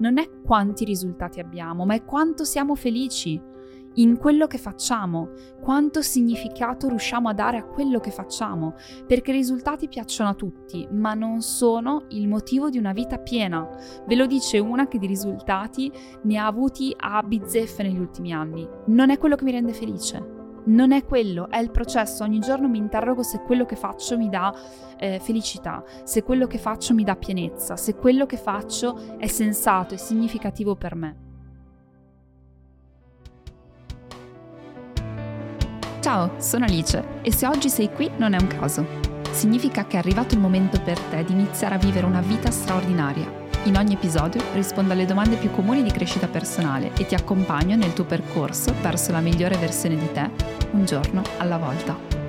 non è quanti risultati abbiamo, ma è quanto siamo felici in quello che facciamo, quanto significato riusciamo a dare a quello che facciamo, perché i risultati piacciono a tutti, ma non sono il motivo di una vita piena. Ve lo dice una che di risultati ne ha avuti a bizzeffe negli ultimi anni. Non è quello che mi rende felice. Non è quello, è il processo. Ogni giorno mi interrogo se quello che faccio mi dà eh, felicità, se quello che faccio mi dà pienezza, se quello che faccio è sensato e significativo per me. Ciao, sono Alice e se oggi sei qui non è un caso. Significa che è arrivato il momento per te di iniziare a vivere una vita straordinaria. In ogni episodio rispondo alle domande più comuni di crescita personale e ti accompagno nel tuo percorso verso la migliore versione di te, un giorno alla volta.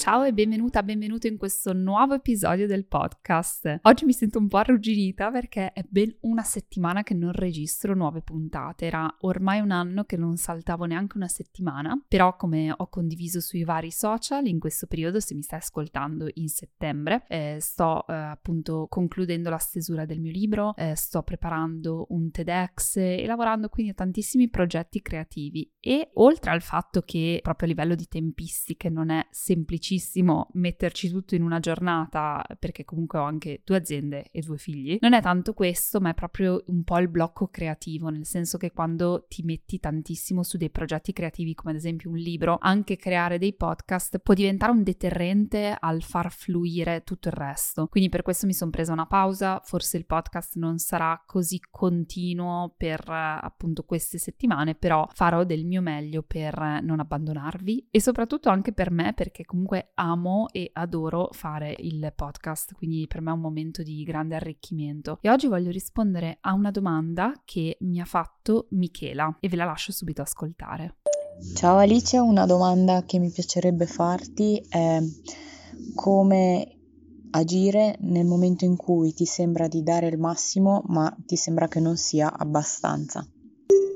Ciao e benvenuta, benvenuto in questo nuovo episodio del podcast. Oggi mi sento un po' arrugginita perché è ben una settimana che non registro nuove puntate. Era ormai un anno che non saltavo neanche una settimana, però come ho condiviso sui vari social in questo periodo, se mi stai ascoltando in settembre, eh, sto eh, appunto concludendo la stesura del mio libro, eh, sto preparando un TEDx e lavorando quindi a tantissimi progetti creativi e oltre al fatto che proprio a livello di tempistiche non è semplice difficilissimo metterci tutto in una giornata, perché comunque ho anche due aziende e due figli. Non è tanto questo, ma è proprio un po' il blocco creativo, nel senso che quando ti metti tantissimo su dei progetti creativi, come ad esempio un libro, anche creare dei podcast può diventare un deterrente al far fluire tutto il resto. Quindi per questo mi sono presa una pausa, forse il podcast non sarà così continuo per appunto queste settimane, però farò del mio meglio per non abbandonarvi e soprattutto anche per me perché comunque amo e adoro fare il podcast, quindi per me è un momento di grande arricchimento. E oggi voglio rispondere a una domanda che mi ha fatto Michela e ve la lascio subito ascoltare. Ciao Alice, una domanda che mi piacerebbe farti è come agire nel momento in cui ti sembra di dare il massimo ma ti sembra che non sia abbastanza.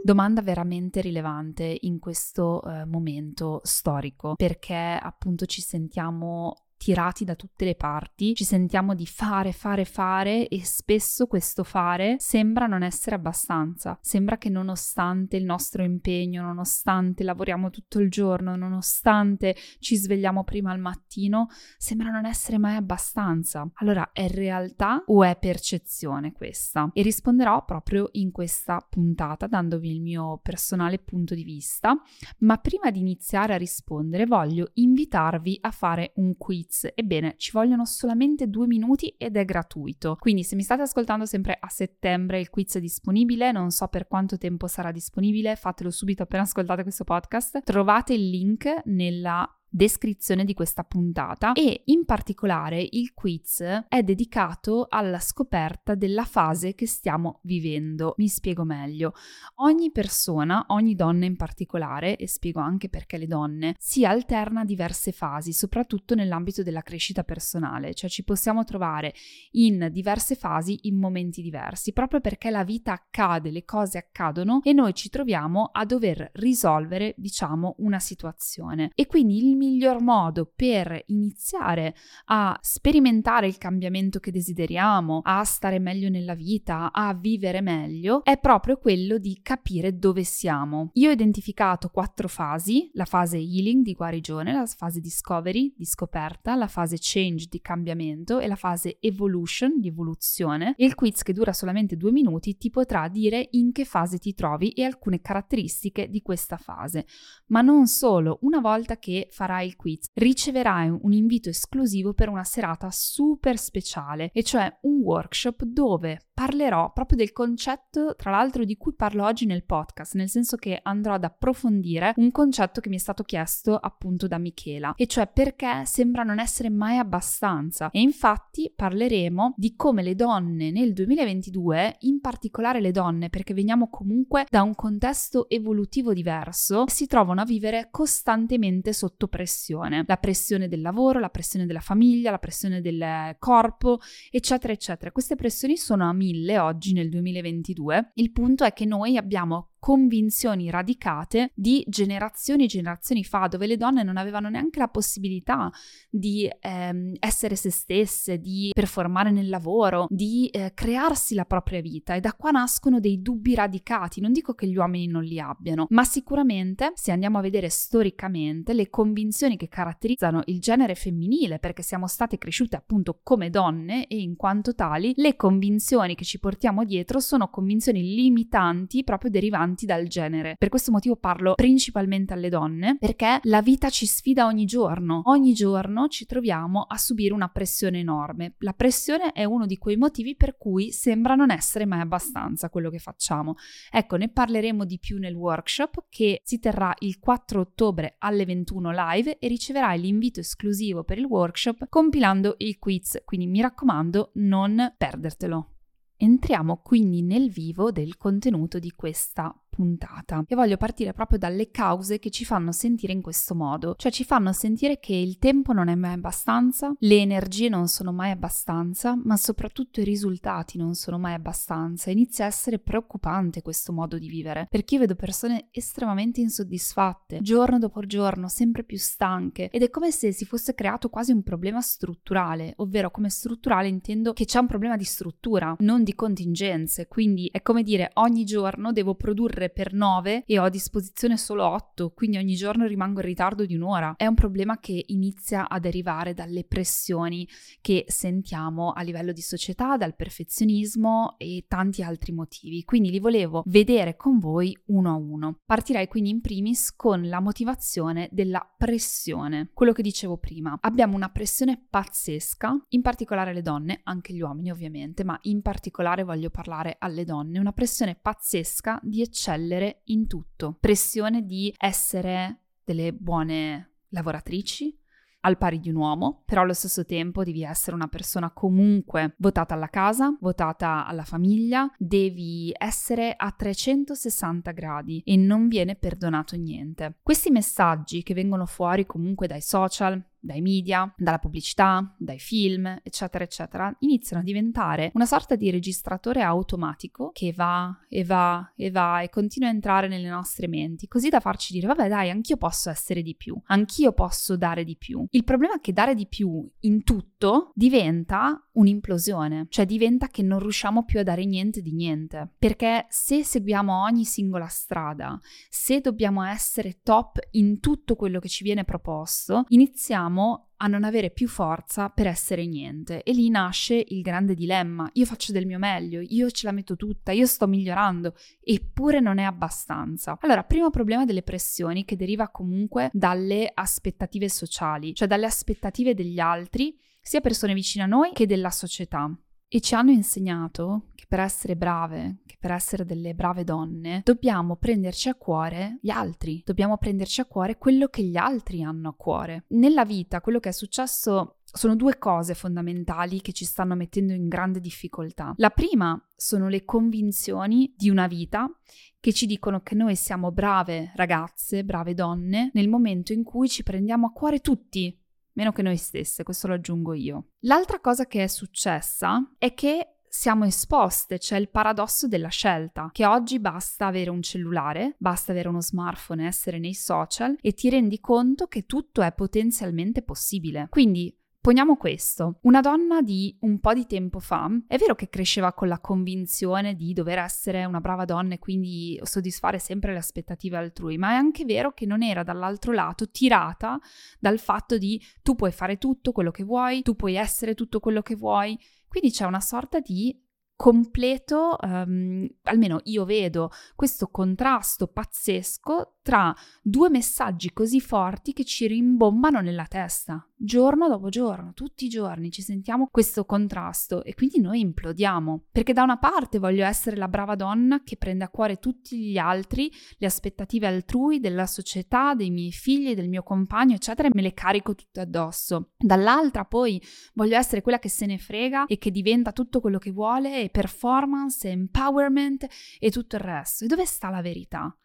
Domanda veramente rilevante in questo uh, momento storico perché appunto ci sentiamo tirati da tutte le parti, ci sentiamo di fare, fare, fare e spesso questo fare sembra non essere abbastanza. Sembra che nonostante il nostro impegno, nonostante lavoriamo tutto il giorno, nonostante ci svegliamo prima al mattino, sembra non essere mai abbastanza. Allora, è realtà o è percezione questa? E risponderò proprio in questa puntata dandovi il mio personale punto di vista, ma prima di iniziare a rispondere voglio invitarvi a fare un quiz quiz. Ebbene, ci vogliono solamente due minuti ed è gratuito. Quindi se mi state ascoltando sempre a settembre il quiz è disponibile, non so per quanto tempo sarà disponibile, fatelo subito appena ascoltate questo podcast. Trovate il link nella descrizione di questa puntata e in particolare il quiz è dedicato alla scoperta della fase che stiamo vivendo. Mi spiego meglio. Ogni persona, ogni donna in particolare, e spiego anche perché le donne, si alterna diverse fasi, soprattutto nell'ambito della crescita personale, cioè ci possiamo trovare in diverse fasi in momenti diversi, proprio perché la vita accade, le cose accadono e noi ci troviamo a dover risolvere, diciamo, una situazione. E quindi il miglior modo per iniziare a sperimentare il cambiamento che desideriamo, a stare meglio nella vita, a vivere meglio, è proprio quello di capire dove siamo. Io ho identificato quattro fasi, la fase healing di guarigione, la fase discovery di scoperta, la fase change di cambiamento e la fase evolution di evoluzione. Il quiz che dura solamente due minuti ti potrà dire in che fase ti trovi e alcune caratteristiche di questa fase. Ma non solo, una volta che farai farai il quiz, riceverai un invito esclusivo per una serata super speciale, e cioè un workshop dove parlerò proprio del concetto, tra l'altro, di cui parlo oggi nel podcast, nel senso che andrò ad approfondire un concetto che mi è stato chiesto appunto da Michela, e cioè perché sembra non essere mai abbastanza. E infatti parleremo di come le donne nel 2022, in particolare le donne, perché veniamo comunque da un contesto evolutivo diverso, si trovano a vivere costantemente sotto pressione. La pressione del lavoro, la pressione della famiglia, la pressione del corpo, eccetera, eccetera. Queste pressioni sono a mille oggi nel 2022. Il punto è che noi abbiamo convinzioni radicate di generazioni e generazioni fa, dove le donne non avevano neanche la possibilità di ehm, essere se stesse, di performare nel lavoro, di eh, crearsi la propria vita e da qua nascono dei dubbi radicati. Non dico che gli uomini non li abbiano, ma sicuramente se andiamo a vedere storicamente le convinzioni che caratterizzano il genere femminile, perché siamo state cresciute appunto come donne e in quanto tali, le convinzioni che ci portiamo dietro sono convinzioni limitanti proprio derivanti dal genere. Per questo motivo parlo principalmente alle donne, perché la vita ci sfida ogni giorno. Ogni giorno ci troviamo a subire una pressione enorme. La pressione è uno di quei motivi per cui sembra non essere mai abbastanza quello che facciamo. Ecco, ne parleremo di più nel workshop che si terrà il 4 ottobre alle 21 live e riceverai l'invito esclusivo per il workshop compilando il quiz, quindi mi raccomando non perdertelo. Entriamo quindi nel vivo del contenuto di questa puntata. E voglio partire proprio dalle cause che ci fanno sentire in questo modo, cioè ci fanno sentire che il tempo non è mai abbastanza, le energie non sono mai abbastanza, ma soprattutto i risultati non sono mai abbastanza. Inizia a essere preoccupante questo modo di vivere, perché io vedo persone estremamente insoddisfatte, giorno dopo giorno, sempre più stanche ed è come se si fosse creato quasi un problema strutturale, ovvero come strutturale intendo che c'è un problema di struttura, non di contingenze, quindi è come dire ogni giorno devo produrre correre per 9 e ho a disposizione solo 8, quindi ogni giorno rimango in ritardo di un'ora. È un problema che inizia a derivare dalle pressioni che sentiamo a livello di società, dal perfezionismo e tanti altri motivi. Quindi li volevo vedere con voi uno a uno. Partirei quindi in primis con la motivazione della pressione. Quello che dicevo prima. Abbiamo una pressione pazzesca, in particolare le donne, anche gli uomini ovviamente, ma in particolare voglio parlare alle donne, una pressione pazzesca di eccesso eccellere in tutto. Pressione di essere delle buone lavoratrici, al pari di un uomo, però allo stesso tempo devi essere una persona comunque votata alla casa, votata alla famiglia, devi essere a 360 gradi e non viene perdonato niente. Questi messaggi che vengono fuori comunque dai social, dai media, dalla pubblicità, dai film, eccetera, eccetera, iniziano a diventare una sorta di registratore automatico che va e va e va e continua a entrare nelle nostre menti, così da farci dire, vabbè dai, anch'io posso essere di più, anch'io posso dare di più. Il problema è che dare di più in tutto diventa un'implosione, cioè diventa che non riusciamo più a dare niente di niente, perché se seguiamo ogni singola strada, se dobbiamo essere top in tutto quello che ci viene proposto, iniziamo a non avere più forza per essere niente e lì nasce il grande dilemma. Io faccio del mio meglio, io ce la metto tutta, io sto migliorando, eppure non è abbastanza. Allora, primo problema delle pressioni che deriva comunque dalle aspettative sociali, cioè dalle aspettative degli altri, sia persone vicine a noi che della società. E ci hanno insegnato che per essere brave, che per essere delle brave donne, dobbiamo prenderci a cuore gli altri, dobbiamo prenderci a cuore quello che gli altri hanno a cuore. Nella vita quello che è successo sono due cose fondamentali che ci stanno mettendo in grande difficoltà. La prima sono le convinzioni di una vita che ci dicono che noi siamo brave ragazze, brave donne, nel momento in cui ci prendiamo a cuore tutti, meno che noi stesse, questo lo aggiungo io. L'altra cosa che è successa è che siamo esposte, c'è il paradosso della scelta, che oggi basta avere un cellulare, basta avere uno smartphone, essere nei social e ti rendi conto che tutto è potenzialmente possibile. Quindi Poniamo questo, una donna di un po' di tempo fa, è vero che cresceva con la convinzione di dover essere una brava donna e quindi soddisfare sempre le aspettative altrui, ma è anche vero che non era dall'altro lato tirata dal fatto di tu puoi fare tutto quello che vuoi, tu puoi essere tutto quello che vuoi, quindi c'è una sorta di completo, um, almeno io vedo questo contrasto pazzesco tra due messaggi così forti che ci rimbombano nella testa giorno dopo giorno, tutti i giorni ci sentiamo questo contrasto e quindi noi implodiamo. Perché da una parte voglio essere la brava donna che prende a cuore tutti gli altri, le aspettative altrui, della società, dei miei figli, del mio compagno, eccetera, e me le carico tutte addosso. Dall'altra poi voglio essere quella che se ne frega e che diventa tutto quello che vuole, e performance, e empowerment e tutto il resto. E dove sta la verità?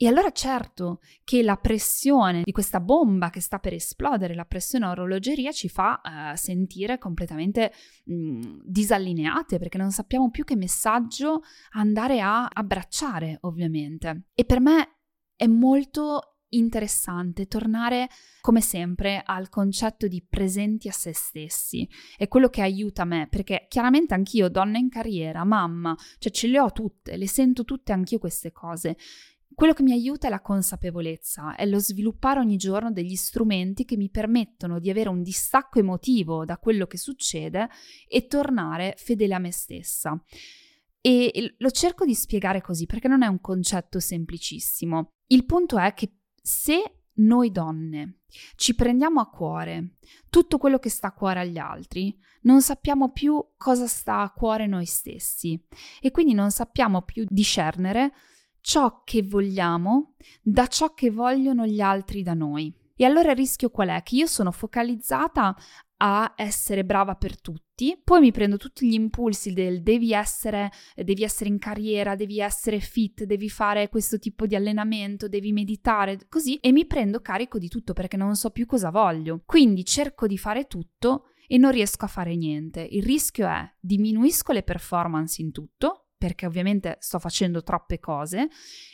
E allora certo che la pressione di questa bomba che sta per esplodere, la pressione orologeria, ci fa uh, sentire completamente mh, disallineate perché non sappiamo più che messaggio andare a abbracciare, ovviamente. E per me è molto interessante tornare come sempre al concetto di presenti a se stessi. È quello che aiuta me, perché chiaramente anch'io, donna in carriera, mamma, cioè ce le ho tutte, le sento tutte anch'io queste cose. Quello che mi aiuta è la consapevolezza, è lo sviluppare ogni giorno degli strumenti che mi permettono di avere un distacco emotivo da quello che succede e tornare fedele a me stessa. E lo cerco di spiegare così perché non è un concetto semplicissimo. Il punto è che se noi donne ci prendiamo a cuore tutto quello che sta a cuore agli altri, non sappiamo più cosa sta a cuore noi stessi e quindi non sappiamo più discernere ciò che vogliamo da ciò che vogliono gli altri da noi. E allora il rischio qual è? Che io sono focalizzata a essere brava per tutti, poi mi prendo tutti gli impulsi del devi essere, devi essere in carriera, devi essere fit, devi fare questo tipo di allenamento, devi meditare, così, e mi prendo carico di tutto perché non so più cosa voglio. Quindi cerco di fare tutto e non riesco a fare niente. Il rischio è diminuisco le performance in tutto, perché ovviamente sto facendo troppe cose.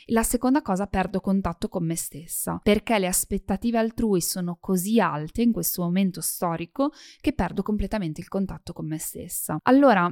La seconda cosa, perdo contatto con me stessa, perché le aspettative altrui sono così alte in questo momento storico che perdo completamente il contatto con me stessa. Allora,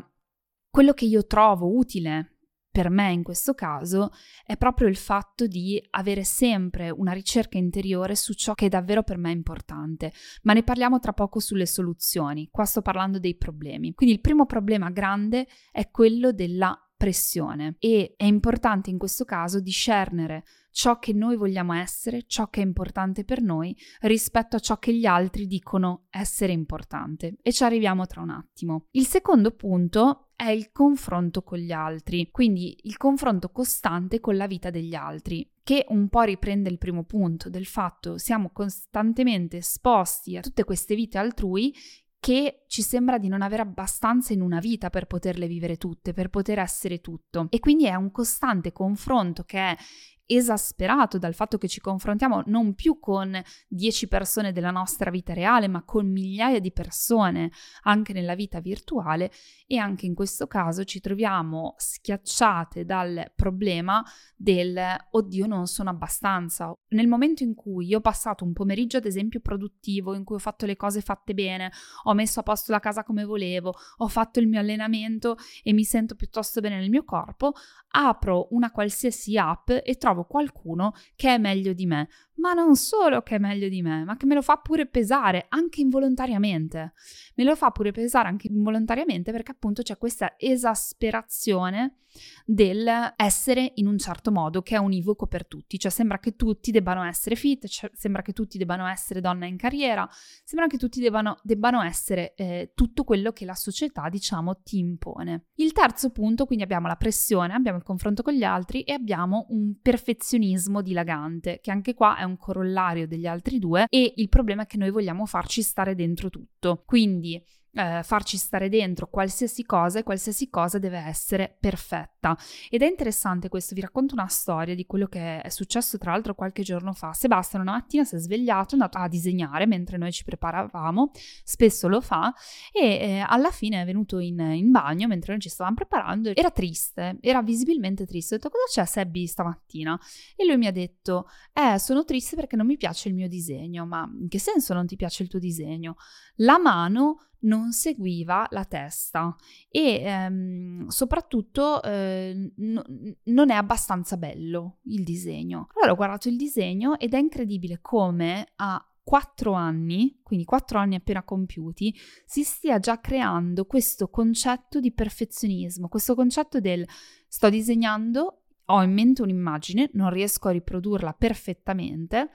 quello che io trovo utile per me in questo caso è proprio il fatto di avere sempre una ricerca interiore su ciò che è davvero per me importante, ma ne parliamo tra poco sulle soluzioni, qua sto parlando dei problemi. Quindi il primo problema grande è quello della pressione e è importante in questo caso discernere ciò che noi vogliamo essere, ciò che è importante per noi rispetto a ciò che gli altri dicono essere importante e ci arriviamo tra un attimo. Il secondo punto è il confronto con gli altri, quindi il confronto costante con la vita degli altri, che un po' riprende il primo punto del fatto siamo costantemente esposti a tutte queste vite altrui che ci sembra di non avere abbastanza in una vita per poterle vivere tutte, per poter essere tutto. E quindi è un costante confronto che è esasperato dal fatto che ci confrontiamo non più con dieci persone della nostra vita reale, ma con migliaia di persone anche nella vita virtuale e anche in questo caso ci troviamo schiacciate dal problema del oddio non sono abbastanza. Nel momento in cui io ho passato un pomeriggio ad esempio produttivo in cui ho fatto le cose fatte bene, ho messo a posto la casa come volevo, ho fatto il mio allenamento e mi sento piuttosto bene nel mio corpo, apro una qualsiasi app e trovo qualcuno che è meglio di me, ma non solo che è meglio di me, ma che me lo fa pure pesare anche involontariamente. Me lo fa pure pesare anche involontariamente perché appunto c'è questa esasperazione del essere in un certo modo che è univoco per tutti, cioè sembra che tutti debbano essere fit, cioè sembra che tutti debbano essere donna in carriera, sembra che tutti debbano, debbano essere eh, tutto quello che la società diciamo ti impone. Il terzo punto quindi abbiamo la pressione, abbiamo il confronto con gli altri e abbiamo un perfezionismo dilagante che anche qua è un corollario degli altri due e il problema è che noi vogliamo farci stare dentro tutto. Quindi eh, farci stare dentro qualsiasi cosa e qualsiasi cosa deve essere perfetta. Ed è interessante questo, vi racconto una storia di quello che è successo tra l'altro qualche giorno fa. Sebastian una mattina si è svegliato, è andato a disegnare mentre noi ci preparavamo, spesso lo fa, e eh, alla fine è venuto in, in, bagno mentre noi ci stavamo preparando, era triste, era visibilmente triste. Ho detto cosa c'è Sebby stamattina? E lui mi ha detto, eh sono triste perché non mi piace il mio disegno, ma in che senso non ti piace il tuo disegno? La mano non seguiva la testa e ehm, soprattutto eh, no, non è abbastanza bello il disegno. Allora ho guardato il disegno ed è incredibile come a quattro anni, quindi quattro anni appena compiuti, si stia già creando questo concetto di perfezionismo, questo concetto del sto disegnando, ho in mente un'immagine, non riesco a riprodurla perfettamente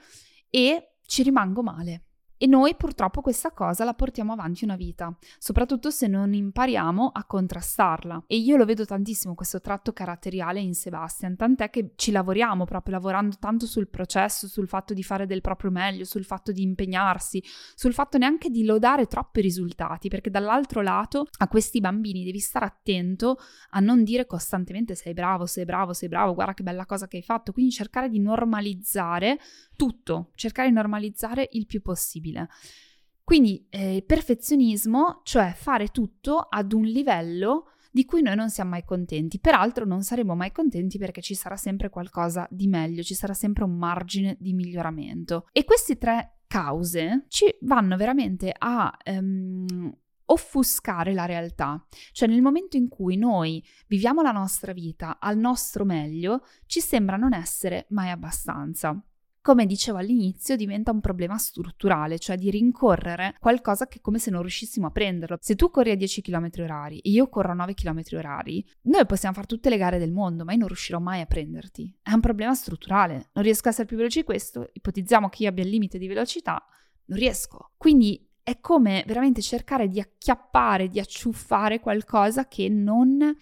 e ci rimango male E noi purtroppo questa cosa la portiamo avanti una vita, soprattutto se non impariamo a contrastarla. E io lo vedo tantissimo questo tratto caratteriale in Sebastian, tant'è che ci lavoriamo proprio lavorando tanto sul processo, sul fatto di fare del proprio meglio, sul fatto di impegnarsi, sul fatto neanche di lodare troppo i risultati, perché dall'altro lato a questi bambini devi stare attento a non dire costantemente sei bravo, sei bravo, sei bravo, guarda che bella cosa che hai fatto, quindi cercare di normalizzare tutto, cercare di normalizzare il più possibile possibile. Quindi eh, perfezionismo, cioè fare tutto ad un livello di cui noi non siamo mai contenti. Peraltro non saremo mai contenti perché ci sarà sempre qualcosa di meglio, ci sarà sempre un margine di miglioramento. E queste tre cause ci vanno veramente a um, offuscare la realtà. Cioè nel momento in cui noi viviamo la nostra vita al nostro meglio, ci sembra non essere mai abbastanza come dicevo all'inizio, diventa un problema strutturale, cioè di rincorrere qualcosa che è come se non riuscissimo a prenderlo. Se tu corri a 10 km orari e io corro a 9 km orari, noi possiamo fare tutte le gare del mondo, ma io non riuscirò mai a prenderti. È un problema strutturale. Non riesco a essere più veloce di questo, ipotizziamo che io abbia il limite di velocità, non riesco. Quindi è come veramente cercare di acchiappare, di acciuffare qualcosa che non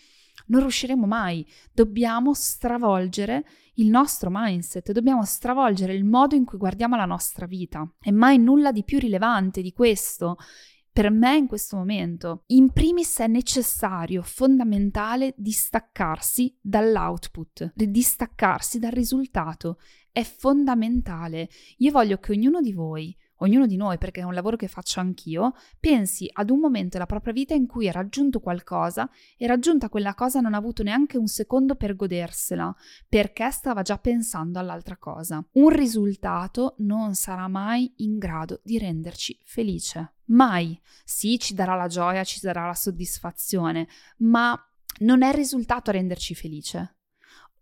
non riusciremo mai. Dobbiamo stravolgere il nostro mindset, dobbiamo stravolgere il modo in cui guardiamo la nostra vita. E mai nulla di più rilevante di questo per me in questo momento. In primis è necessario, fondamentale, distaccarsi dall'output, distaccarsi dal risultato. È fondamentale. Io voglio che ognuno di voi ognuno di noi, perché è un lavoro che faccio anch'io, pensi ad un momento della propria vita in cui ha raggiunto qualcosa e raggiunta quella cosa non ha avuto neanche un secondo per godersela, perché stava già pensando all'altra cosa. Un risultato non sarà mai in grado di renderci felice. Mai. Sì, ci darà la gioia, ci darà la soddisfazione, ma non è il risultato a renderci felice.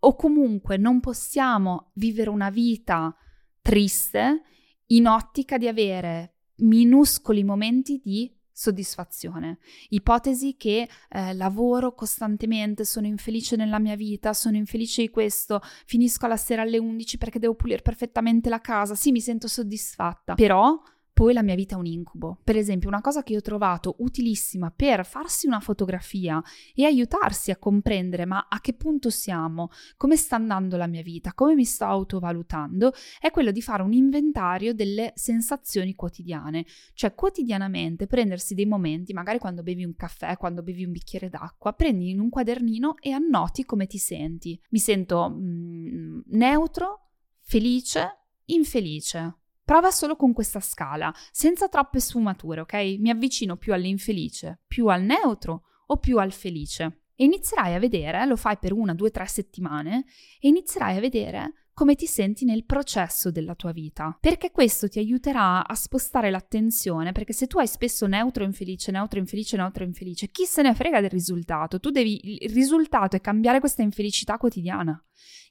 O comunque non possiamo vivere una vita triste in ottica di avere minuscoli momenti di soddisfazione. Ipotesi che eh, lavoro costantemente, sono infelice nella mia vita, sono infelice di questo, finisco la sera alle 11 perché devo pulire perfettamente la casa, sì mi sento soddisfatta, però poi la mia vita è un incubo. Per esempio, una cosa che ho trovato utilissima per farsi una fotografia e aiutarsi a comprendere ma a che punto siamo, come sta andando la mia vita, come mi sto autovalutando, è quello di fare un inventario delle sensazioni quotidiane. Cioè, quotidianamente prendersi dei momenti, magari quando bevi un caffè, quando bevi un bicchiere d'acqua, prendi in un quadernino e annoti come ti senti. Mi sento mm, neutro, felice, infelice Prova solo con questa scala, senza troppe sfumature, ok? Mi avvicino più all'infelice, più al neutro o più al felice. E inizierai a vedere, lo fai per una, due, tre settimane, e inizierai a vedere come ti senti nel processo della tua vita, perché questo ti aiuterà a spostare l'attenzione, perché se tu hai spesso neutro infelice, neutro infelice, neutro infelice, chi se ne frega del risultato? Tu devi il risultato è cambiare questa infelicità quotidiana.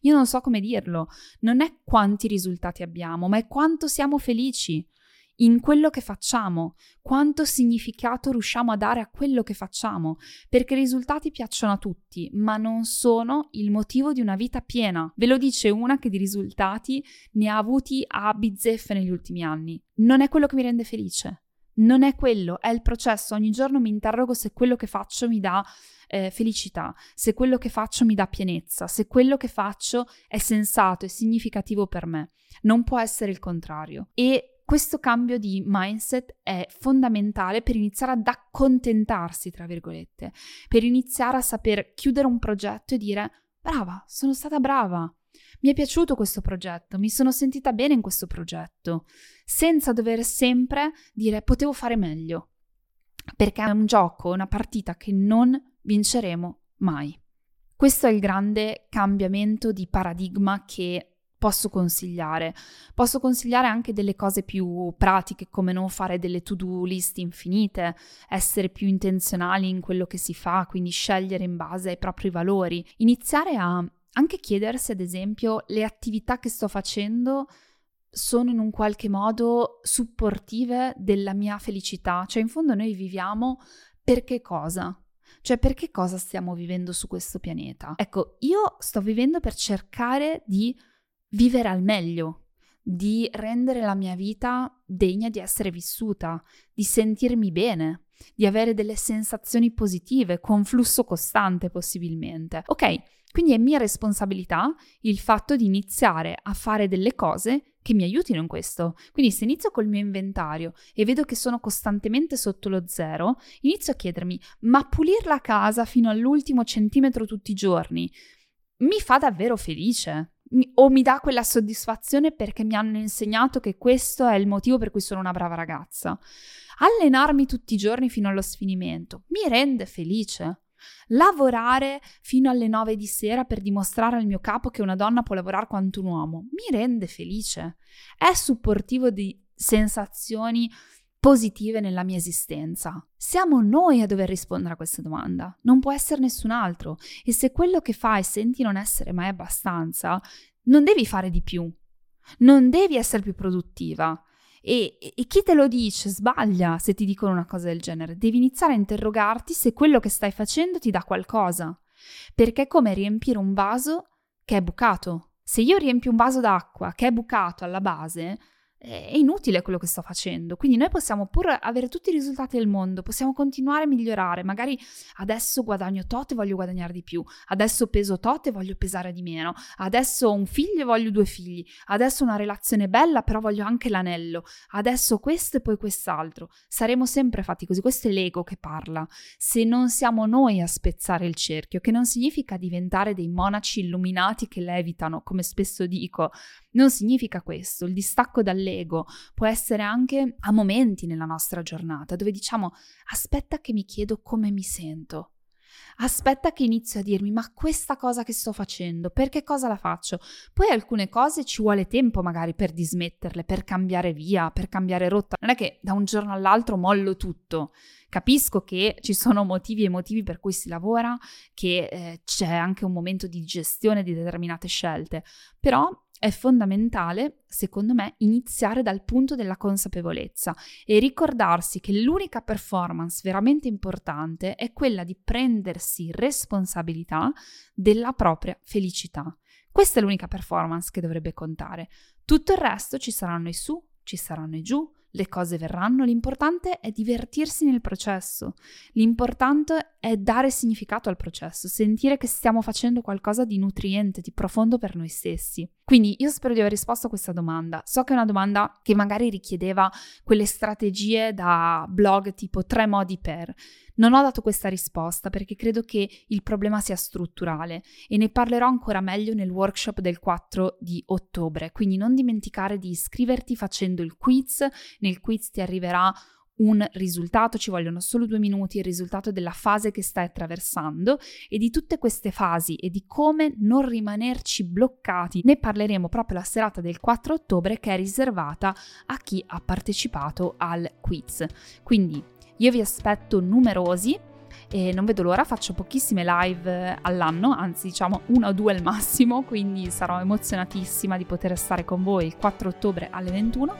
Io non so come dirlo, non è quanti risultati abbiamo, ma è quanto siamo felici in quello che facciamo, quanto significato riusciamo a dare a quello che facciamo, perché i risultati piacciono a tutti, ma non sono il motivo di una vita piena. Ve lo dice una che di risultati ne ha avuti a bizzeffe negli ultimi anni. Non è quello che mi rende felice. Non è quello, è il processo. Ogni giorno mi interrogo se quello che faccio mi dà eh, felicità, se quello che faccio mi dà pienezza, se quello che faccio è sensato e significativo per me. Non può essere il contrario. E questo cambio di mindset è fondamentale per iniziare ad accontentarsi, tra virgolette, per iniziare a saper chiudere un progetto e dire brava, sono stata brava, mi è piaciuto questo progetto, mi sono sentita bene in questo progetto, senza dover sempre dire potevo fare meglio, perché è un gioco, una partita che non vinceremo mai. Questo è il grande cambiamento di paradigma che posso consigliare. Posso consigliare anche delle cose più pratiche come non fare delle to-do list infinite, essere più intenzionali in quello che si fa, quindi scegliere in base ai propri valori, iniziare a anche chiedersi ad esempio le attività che sto facendo sono in un qualche modo supportive della mia felicità, cioè in fondo noi viviamo per che cosa? Cioè, per che cosa stiamo vivendo su questo pianeta? Ecco, io sto vivendo per cercare di vivere al meglio, di rendere la mia vita degna di essere vissuta, di sentirmi bene, di avere delle sensazioni positive, con flusso costante possibilmente. Ok, quindi è mia responsabilità il fatto di iniziare a fare delle cose che mi aiutino in questo. Quindi se inizio col mio inventario e vedo che sono costantemente sotto lo zero, inizio a chiedermi, ma pulire la casa fino all'ultimo centimetro tutti i giorni mi fa davvero felice? O mi dà quella soddisfazione perché mi hanno insegnato che questo è il motivo per cui sono una brava ragazza. Allenarmi tutti i giorni fino allo sfinimento mi rende felice. Lavorare fino alle 9 di sera per dimostrare al mio capo che una donna può lavorare quanto un uomo mi rende felice. È supportivo di sensazioni positive nella mia esistenza. Siamo noi a dover rispondere a questa domanda, non può essere nessun altro. E se quello che fai senti non essere mai abbastanza, non devi fare di più, non devi essere più produttiva. E, e, chi te lo dice sbaglia se ti dicono una cosa del genere. Devi iniziare a interrogarti se quello che stai facendo ti dà qualcosa. Perché è come riempire un vaso che è bucato. Se io riempio un vaso d'acqua che è bucato alla base, è inutile quello che sto facendo. Quindi noi possiamo pur avere tutti i risultati del mondo, possiamo continuare a migliorare. Magari adesso guadagno tot e voglio guadagnare di più, adesso peso tot e voglio pesare di meno, adesso ho un figlio e voglio due figli, adesso una relazione bella però voglio anche l'anello, adesso questo e poi quest'altro. Saremo sempre fatti così, questo è l'ego che parla. Se non siamo noi a spezzare il cerchio, che non significa diventare dei monaci illuminati che levitano, come spesso dico, non significa questo. Il distacco dall'ego può essere anche a momenti nella nostra giornata dove diciamo aspetta che mi chiedo come mi sento. Aspetta che inizio a dirmi ma questa cosa che sto facendo, perché cosa la faccio? Poi alcune cose ci vuole tempo magari per dismetterle, per cambiare via, per cambiare rotta. Non è che da un giorno all'altro mollo tutto. Capisco che ci sono motivi e motivi per cui si lavora, che eh, c'è anche un momento di gestione di determinate scelte, però è fondamentale, secondo me, iniziare dal punto della consapevolezza e ricordarsi che l'unica performance veramente importante è quella di prendersi responsabilità della propria felicità. Questa è l'unica performance che dovrebbe contare. Tutto il resto ci saranno i su, ci saranno i giù, le cose verranno, l'importante è divertirsi nel processo, l'importante è dare significato al processo, sentire che stiamo facendo qualcosa di nutriente, di profondo per noi stessi. Quindi io spero di aver risposto a questa domanda. So che è una domanda che magari richiedeva quelle strategie da blog tipo tre modi per. Non ho dato questa risposta perché credo che il problema sia strutturale e ne parlerò ancora meglio nel workshop del 4 di ottobre, quindi non dimenticare di iscriverti facendo il quiz, nel quiz ti arriverà un risultato, ci vogliono solo due minuti, il risultato della fase che stai attraversando e di tutte queste fasi e di come non rimanerci bloccati. Ne parleremo proprio la serata del 4 ottobre che è riservata a chi ha partecipato al quiz. Quindi io vi aspetto numerosi e non vedo l'ora, faccio pochissime live all'anno, anzi diciamo una o due al massimo, quindi sarò emozionatissima di poter stare con voi il 4 ottobre alle 21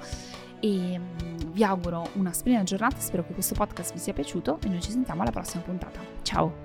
e mm, vi auguro una splendida giornata, spero che questo podcast vi sia piaciuto e noi ci sentiamo alla prossima puntata. Ciao!